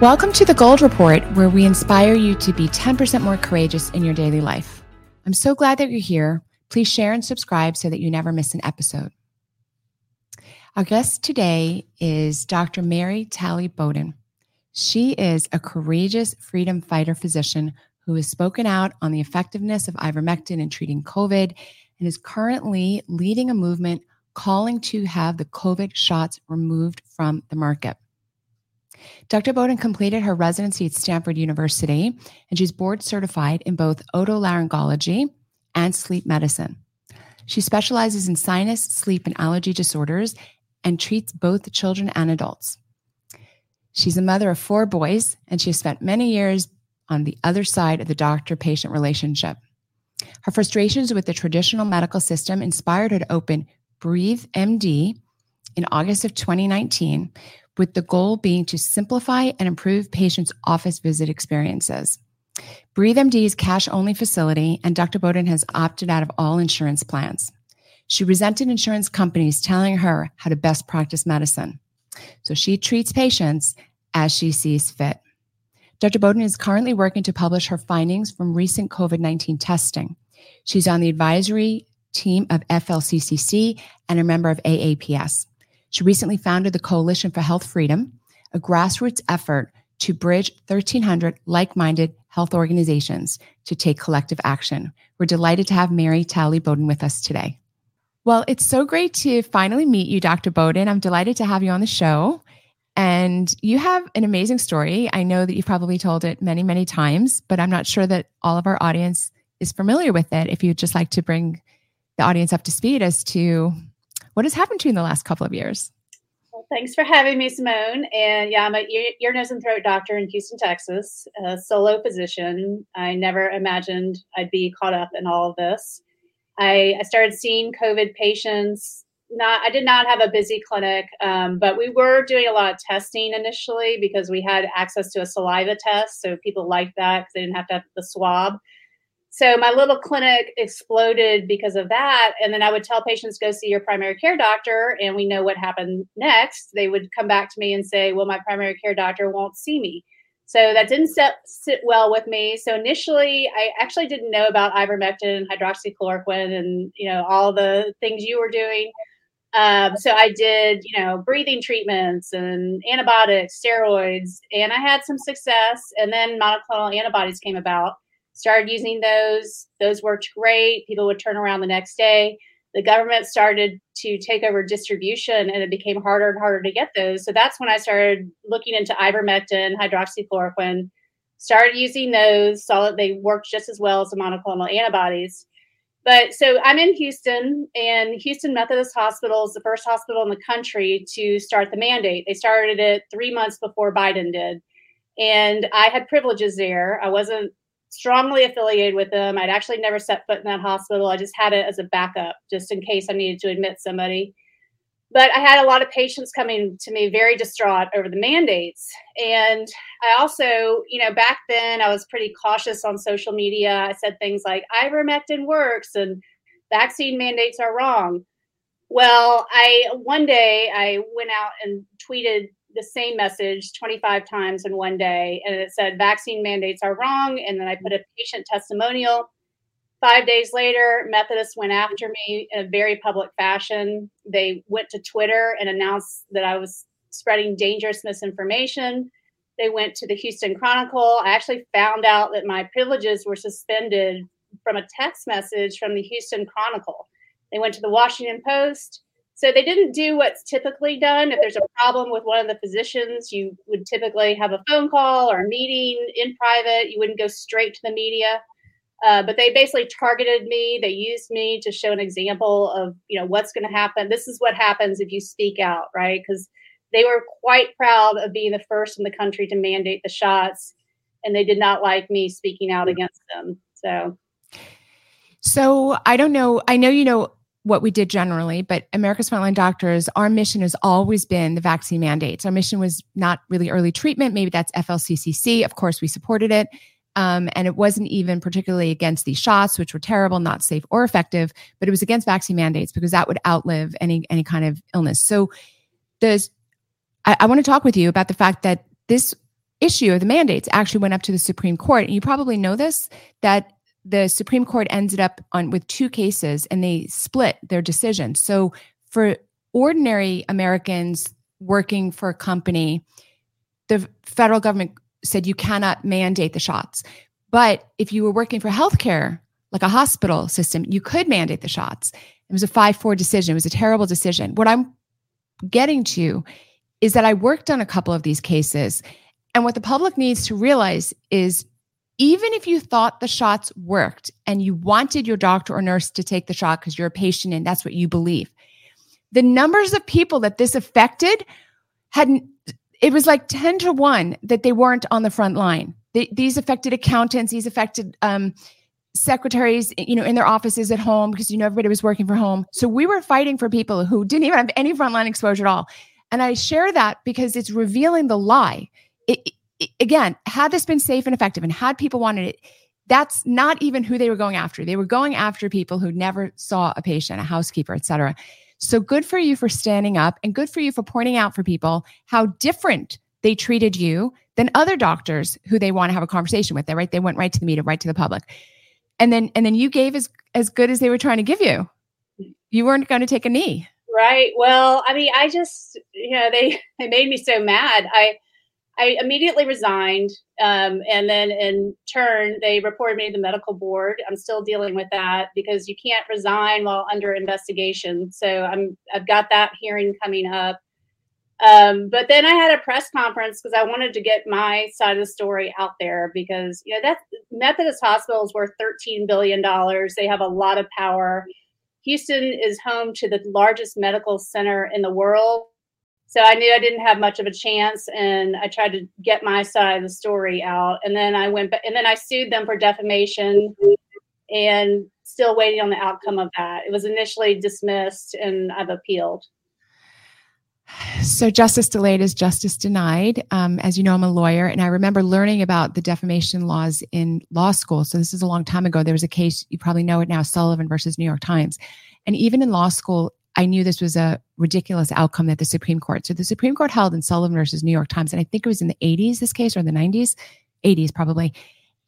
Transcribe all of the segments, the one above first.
Welcome to the Gold Report, where we inspire you to be 10% more courageous in your daily life. I'm so glad that you're here. Please share and subscribe so that you never miss an episode. Our guest today is Dr. Mary Talley Bowden. She is a courageous freedom fighter physician who has spoken out on the effectiveness of ivermectin in treating COVID and is currently leading a movement calling to have the COVID shots removed from the market. Dr. Bowden completed her residency at Stanford University, and she's board certified in both otolaryngology and sleep medicine. She specializes in sinus, sleep, and allergy disorders and treats both children and adults. She's a mother of four boys, and she has spent many years on the other side of the doctor patient relationship. Her frustrations with the traditional medical system inspired her to open Breathe MD in August of 2019, with the goal being to simplify and improve patients' office visit experiences. Breathe MD is cash only facility, and Dr. Bowden has opted out of all insurance plans. She resented insurance companies telling her how to best practice medicine. So she treats patients as she sees fit. Dr. Bowden is currently working to publish her findings from recent COVID 19 testing. She's on the advisory team of FLCCC and a member of AAPS. She recently founded the Coalition for Health Freedom, a grassroots effort to bridge 1,300 like minded health organizations to take collective action. We're delighted to have Mary Talley Bowden with us today. Well, it's so great to finally meet you, Dr. Bowden. I'm delighted to have you on the show. And you have an amazing story. I know that you've probably told it many, many times, but I'm not sure that all of our audience is familiar with it. If you'd just like to bring the audience up to speed as to what has happened to you in the last couple of years? Well, thanks for having me, Simone. And yeah, I'm a ear, nose, and throat doctor in Houston, Texas, a solo physician. I never imagined I'd be caught up in all of this. I, I started seeing COVID patients. Not, I did not have a busy clinic, um, but we were doing a lot of testing initially because we had access to a saliva test. So people liked that because they didn't have to have the swab. So my little clinic exploded because of that. And then I would tell patients, go see your primary care doctor. And we know what happened next. They would come back to me and say, well, my primary care doctor won't see me. So that didn't sit, sit well with me. So initially, I actually didn't know about ivermectin, and hydroxychloroquine, and you know all the things you were doing. Um, so I did, you know, breathing treatments and antibiotics, steroids, and I had some success. And then monoclonal antibodies came about started using those. Those worked great. People would turn around the next day. The government started to take over distribution and it became harder and harder to get those. So that's when I started looking into ivermectin, hydroxychloroquine, started using those, saw that they worked just as well as the monoclonal antibodies. But so I'm in Houston, and Houston Methodist Hospital is the first hospital in the country to start the mandate. They started it three months before Biden did. And I had privileges there. I wasn't strongly affiliated with them. I'd actually never set foot in that hospital. I just had it as a backup, just in case I needed to admit somebody. But I had a lot of patients coming to me very distraught over the mandates. And I also, you know, back then I was pretty cautious on social media. I said things like ivermectin works and vaccine mandates are wrong. Well, I one day I went out and tweeted the same message 25 times in one day and it said vaccine mandates are wrong and then i put a patient testimonial. Five days later methodists went after me in a very public fashion. They went to twitter and announced that i was spreading dangerous misinformation. They went to the houston chronicle. I actually found out that my privileges were suspended from a text message from the houston chronicle. They went to the washington post so they didn't do what's typically done. If there's a problem with one of the physicians, you would typically have a phone call or a meeting in private. You wouldn't go straight to the media. Uh, but they basically targeted me. They used me to show an example of you know what's going to happen. This is what happens if you speak out, right? Because they were quite proud of being the first in the country to mandate the shots, and they did not like me speaking out against them. So, so I don't know. I know you know what we did generally, but America's Frontline Doctors, our mission has always been the vaccine mandates. Our mission was not really early treatment. Maybe that's FLCCC. Of course, we supported it. Um, and it wasn't even particularly against these shots, which were terrible, not safe or effective, but it was against vaccine mandates because that would outlive any any kind of illness. So, there's, I, I want to talk with you about the fact that this issue of the mandates actually went up to the Supreme Court, and you probably know this that the Supreme Court ended up on with two cases, and they split their decision. So, for ordinary Americans working for a company, the federal government said you cannot mandate the shots. But if you were working for healthcare, like a hospital system, you could mandate the shots. It was a 5 4 decision. It was a terrible decision. What I'm getting to is that I worked on a couple of these cases. And what the public needs to realize is even if you thought the shots worked and you wanted your doctor or nurse to take the shot because you're a patient and that's what you believe, the numbers of people that this affected hadn't it was like 10 to 1 that they weren't on the front line. They, these affected accountants these affected um, secretaries you know in their offices at home because you know everybody was working from home. So we were fighting for people who didn't even have any frontline exposure at all. And i share that because it's revealing the lie. It, again had this been safe and effective and had people wanted it that's not even who they were going after they were going after people who never saw a patient a housekeeper etc so good for you for standing up and good for you for pointing out for people how different they treated you than other doctors who they want to have a conversation with. They right, they went right to the media, right to the public. And then and then you gave as as good as they were trying to give you. You weren't going to take a knee. Right. Well, I mean, I just, you know, they they made me so mad. I I immediately resigned. Um, and then in turn, they reported me to the medical board. I'm still dealing with that because you can't resign while under investigation. So I'm, I've got that hearing coming up. Um, but then I had a press conference because I wanted to get my side of the story out there because, you know, that Methodist Hospital is worth $13 billion. They have a lot of power. Houston is home to the largest medical center in the world so I knew I didn't have much of a chance, and I tried to get my side of the story out. And then I went, and then I sued them for defamation, and still waiting on the outcome of that. It was initially dismissed, and I've appealed. So justice delayed is justice denied. Um, as you know, I'm a lawyer, and I remember learning about the defamation laws in law school. So this is a long time ago. There was a case you probably know it now, Sullivan versus New York Times, and even in law school, I knew this was a ridiculous outcome that the Supreme Court. So the Supreme Court held in Sullivan versus New York Times, and I think it was in the 80s, this case, or the 90s, 80s probably.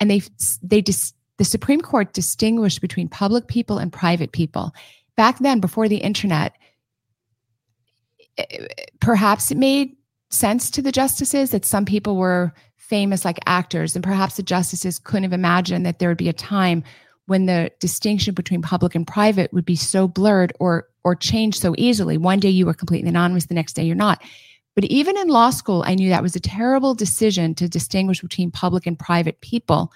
And they they dis, the Supreme Court distinguished between public people and private people. Back then, before the internet, eh, perhaps it made sense to the justices that some people were famous like actors, and perhaps the justices couldn't have imagined that there would be a time when the distinction between public and private would be so blurred or or change so easily. One day you were completely anonymous, the next day you're not. But even in law school, I knew that was a terrible decision to distinguish between public and private people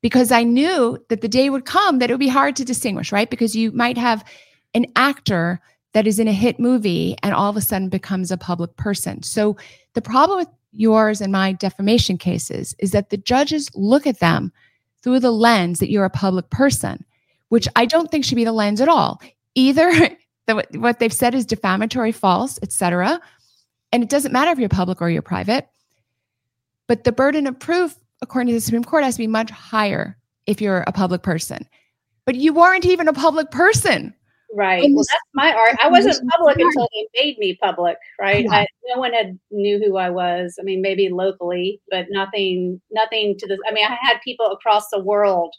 because I knew that the day would come that it would be hard to distinguish, right? Because you might have an actor that is in a hit movie and all of a sudden becomes a public person. So the problem with yours and my defamation cases is that the judges look at them through the lens that you're a public person, which I don't think should be the lens at all. Either the, what they've said is defamatory, false, etc. And it doesn't matter if you're public or you're private. But the burden of proof, according to the Supreme Court, has to be much higher if you're a public person. But you weren't even a public person. Right. Well, that's my art. I wasn't public until they made me public. Right. Yeah. I, no one had knew who I was. I mean, maybe locally, but nothing. Nothing to this. I mean, I had people across the world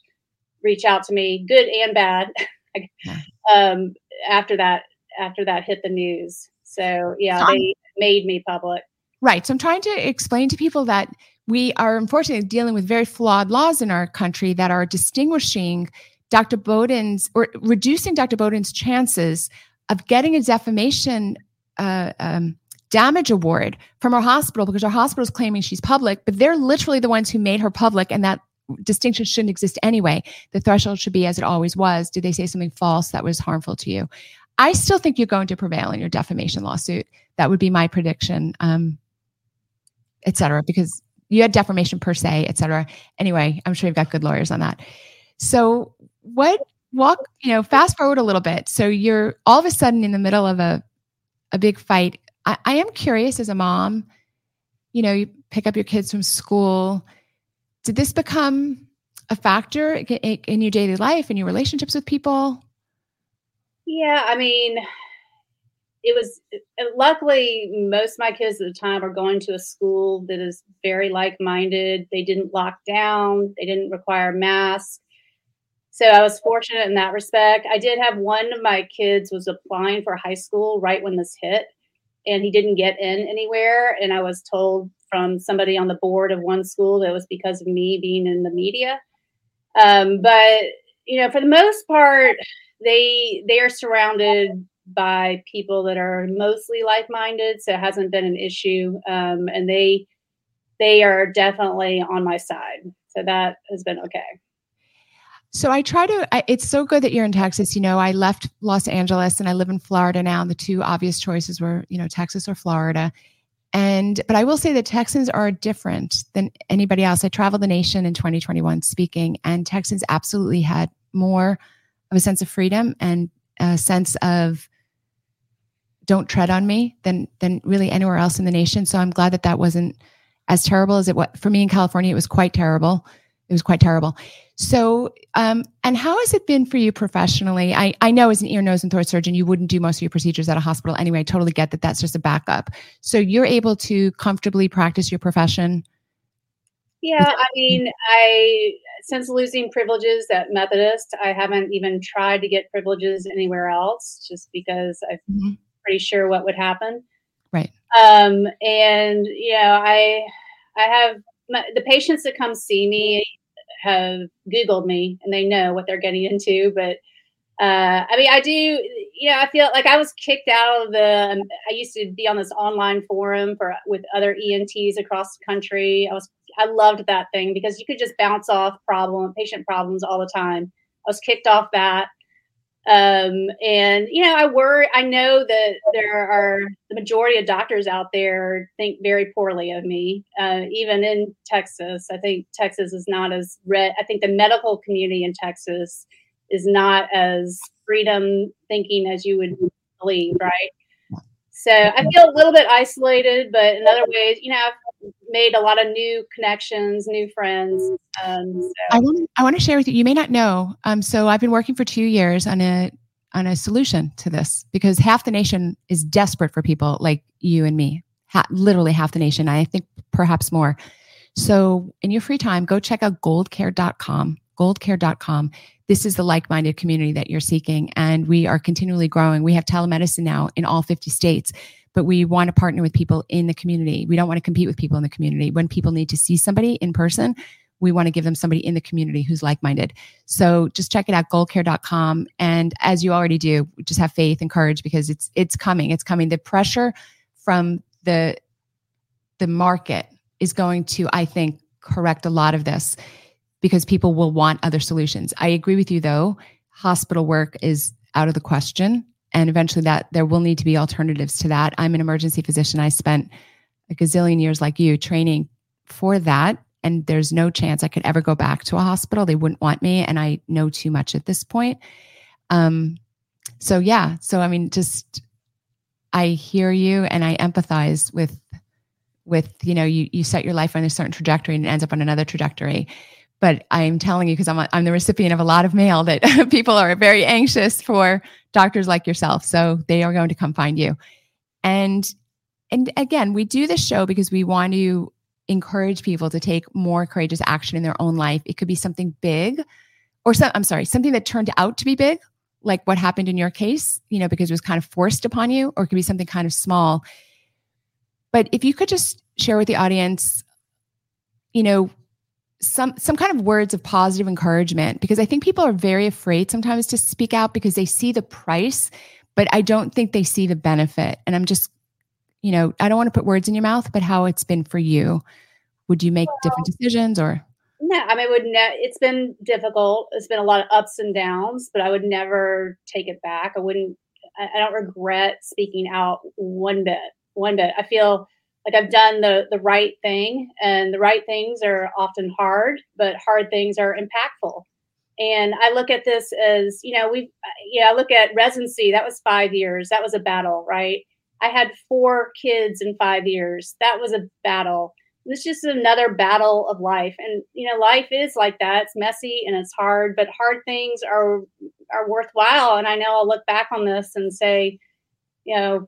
reach out to me, good and bad. um, after that, after that hit the news. So yeah, they made me public. Right. So I'm trying to explain to people that we are unfortunately dealing with very flawed laws in our country that are distinguishing Dr. Bowden's or reducing Dr. Bowden's chances of getting a defamation uh, um, damage award from our hospital because our hospital is claiming she's public, but they're literally the ones who made her public, and that distinction shouldn't exist anyway. The threshold should be as it always was. Did they say something false that was harmful to you? I still think you're going to prevail in your defamation lawsuit. That would be my prediction, um, et cetera, because you had defamation per se, et cetera. Anyway, I'm sure you've got good lawyers on that. So what walk you know fast forward a little bit so you're all of a sudden in the middle of a a big fight I, I am curious as a mom you know you pick up your kids from school did this become a factor in your daily life and your relationships with people? Yeah, I mean, it was luckily most of my kids at the time are going to a school that is very like-minded. They didn't lock down, they didn't require masks. So I was fortunate in that respect. I did have one of my kids was applying for high school right when this hit and he didn't get in anywhere and I was told from somebody on the board of one school that was because of me being in the media. Um, but you know, for the most part, they they are surrounded by people that are mostly like-minded, so it hasn't been an issue. Um, and they they are definitely on my side, so that has been okay. So I try to. I, it's so good that you're in Texas. You know, I left Los Angeles and I live in Florida now. And the two obvious choices were, you know, Texas or Florida. And but I will say that Texans are different than anybody else. I traveled the nation in 2021 speaking, and Texans absolutely had more of a sense of freedom and a sense of don't tread on me than than really anywhere else in the nation. So I'm glad that that wasn't as terrible as it was for me in California. It was quite terrible. It was quite terrible. So, um, and how has it been for you professionally? I, I know as an ear, nose, and throat surgeon, you wouldn't do most of your procedures at a hospital anyway. I totally get that that's just a backup. So you're able to comfortably practice your profession. Yeah, I mean, I since losing privileges at Methodist, I haven't even tried to get privileges anywhere else, just because I'm mm-hmm. pretty sure what would happen. Right. Um, and you know, I I have my, the patients that come see me have Googled me and they know what they're getting into. But uh, I mean, I do, you know, I feel like I was kicked out of the, um, I used to be on this online forum for with other ENTs across the country. I was, I loved that thing because you could just bounce off problem, patient problems all the time. I was kicked off that. Um, and you know, I worry. I know that there are the majority of doctors out there think very poorly of me. Uh, even in Texas, I think Texas is not as red. I think the medical community in Texas is not as freedom thinking as you would believe, right? So I feel a little bit isolated, but in other ways, you know, I've made a lot of new connections, new friends. Um, so. I want I want to share with you. You may not know. Um, so I've been working for two years on a on a solution to this because half the nation is desperate for people like you and me. Ha- literally half the nation. I think perhaps more. So in your free time, go check out goldcare.com. Goldcare.com. This is the like minded community that you're seeking. And we are continually growing. We have telemedicine now in all 50 states but we want to partner with people in the community. We don't want to compete with people in the community. When people need to see somebody in person, we want to give them somebody in the community who's like-minded. So just check it out, goldcare.com. And as you already do, just have faith and courage because it's it's coming. It's coming. The pressure from the the market is going to, I think, correct a lot of this because people will want other solutions. I agree with you though. Hospital work is out of the question and eventually that there will need to be alternatives to that. I'm an emergency physician. I spent a gazillion years like you training for that. And there's no chance i could ever go back to a hospital. They wouldn't want me. And i know too much at this point. Um so yeah. So i mean just i hear you and i empathize with with you know you you set your life on a certain trajectory and it ends up on another trajectory but I'm telling you because I'm, I'm the recipient of a lot of mail that people are very anxious for doctors like yourself. So they are going to come find you. And and again, we do this show because we want to encourage people to take more courageous action in their own life. It could be something big or some, I'm sorry, something that turned out to be big, like what happened in your case, you know, because it was kind of forced upon you, or it could be something kind of small. But if you could just share with the audience, you know, some some kind of words of positive encouragement because I think people are very afraid sometimes to speak out because they see the price, but I don't think they see the benefit. And I'm just, you know, I don't want to put words in your mouth, but how it's been for you. Would you make well, different decisions or? No, I mean, would ne- it's been difficult. It's been a lot of ups and downs, but I would never take it back. I wouldn't. I, I don't regret speaking out one bit. One bit. I feel like I've done the the right thing, and the right things are often hard, but hard things are impactful. And I look at this as you know we yeah I look at residency that was five years that was a battle right. I had four kids in five years that was a battle. It's just another battle of life. And, you know, life is like that. It's messy and it's hard, but hard things are are worthwhile. And I know I'll look back on this and say, you know,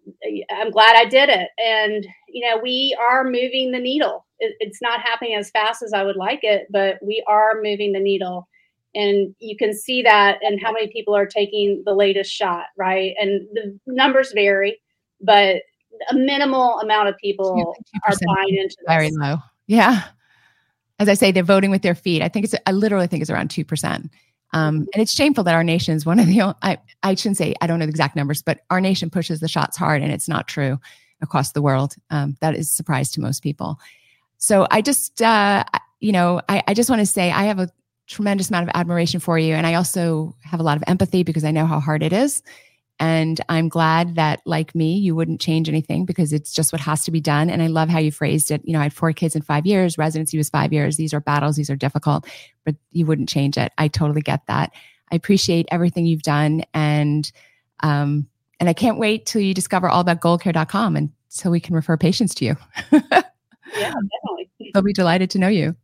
I'm glad I did it. And, you know, we are moving the needle. It, it's not happening as fast as I would like it, but we are moving the needle. And you can see that and how many people are taking the latest shot, right? And the numbers vary, but a minimal amount of people are buying into this. Very low. Yeah. As I say, they're voting with their feet. I think it's, I literally think it's around 2%. Um, and it's shameful that our nation is one of the, I, I shouldn't say, I don't know the exact numbers, but our nation pushes the shots hard and it's not true across the world. Um, that is a surprise to most people. So I just, uh, you know, I, I just want to say I have a tremendous amount of admiration for you. And I also have a lot of empathy because I know how hard it is. And I'm glad that, like me, you wouldn't change anything because it's just what has to be done. And I love how you phrased it. You know, I had four kids in five years, residency was five years. These are battles, these are difficult, but you wouldn't change it. I totally get that. I appreciate everything you've done. And, um, and I can't wait till you discover all about goldcare.com and so we can refer patients to you. yeah, definitely. They'll be delighted to know you.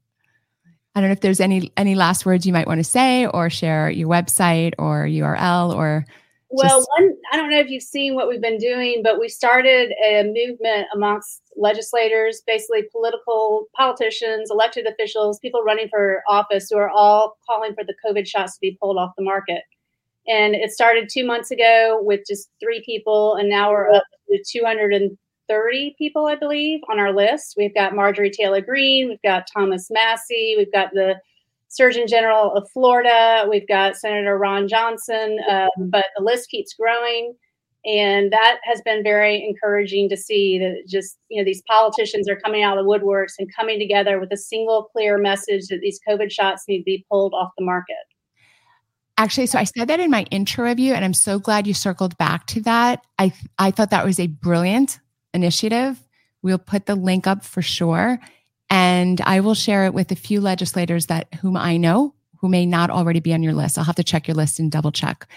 I don't know if there's any any last words you might want to say or share your website or URL or well, Just, one, I don't know if you've seen what we've been doing, but we started a movement amongst legislators, basically political politicians, elected officials, people running for office who are all calling for the COVID shots to be pulled off the market. And it started two months ago with just three people, and now we're up to 230 people, I believe, on our list. We've got Marjorie Taylor Greene, we've got Thomas Massie, we've got the Surgeon General of Florida. We've got Senator Ron Johnson, um, but the list keeps growing. And that has been very encouraging to see that just, you know, these politicians are coming out of the woodworks and coming together with a single clear message that these COVID shots need to be pulled off the market. Actually, so I said that in my intro of you, and I'm so glad you circled back to that. I I thought that was a brilliant initiative. We'll put the link up for sure. And I will share it with a few legislators that whom I know who may not already be on your list. I'll have to check your list and double check.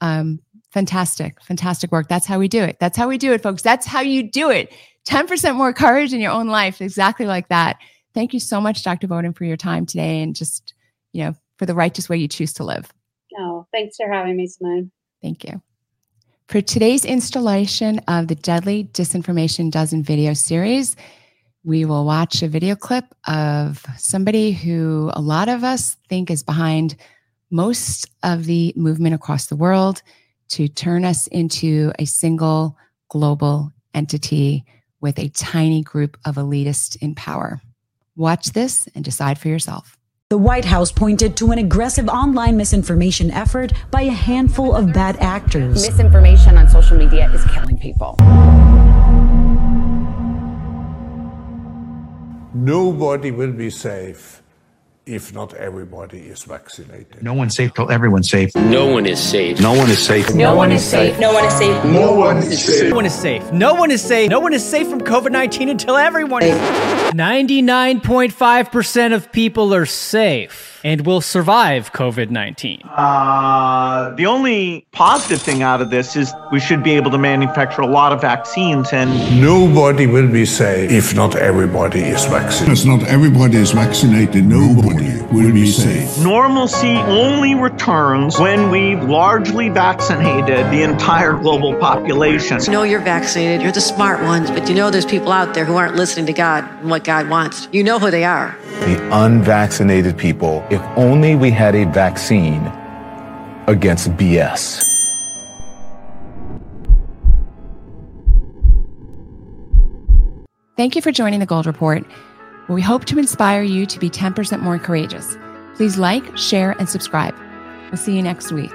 Um, fantastic, fantastic work. That's how we do it. That's how we do it, folks. That's how you do it. 10% more courage in your own life, exactly like that. Thank you so much, Dr. Bowden, for your time today and just, you know, for the righteous way you choose to live. Oh, thanks for having me, Simone. Thank you. For today's installation of the Deadly Disinformation Dozen video series, we will watch a video clip of somebody who a lot of us think is behind most of the movement across the world to turn us into a single global entity with a tiny group of elitists in power. Watch this and decide for yourself. The White House pointed to an aggressive online misinformation effort by a handful of bad actors. Misinformation on social media is killing people. Nobody will be safe if not everybody is vaccinated. No one's safe till everyone's safe. No one is safe. No one is safe. No one is safe. No one is safe. No one is safe. No one is safe. No one is safe. No one is safe from COVID 19 until everyone is. 99.5% of people are safe and will survive COVID 19? Uh, the only positive thing out of this is we should be able to manufacture a lot of vaccines and. Nobody will be safe if not everybody is vaccinated. If not everybody is vaccinated, nobody will be safe. Normalcy only returns when we've largely vaccinated the entire global population. You know you're vaccinated, you're the smart ones, but you know there's people out there who aren't listening to God and what God wants. You know who they are. The unvaccinated people if only we had a vaccine against BS. Thank you for joining the Gold Report, where we hope to inspire you to be 10% more courageous. Please like, share, and subscribe. We'll see you next week.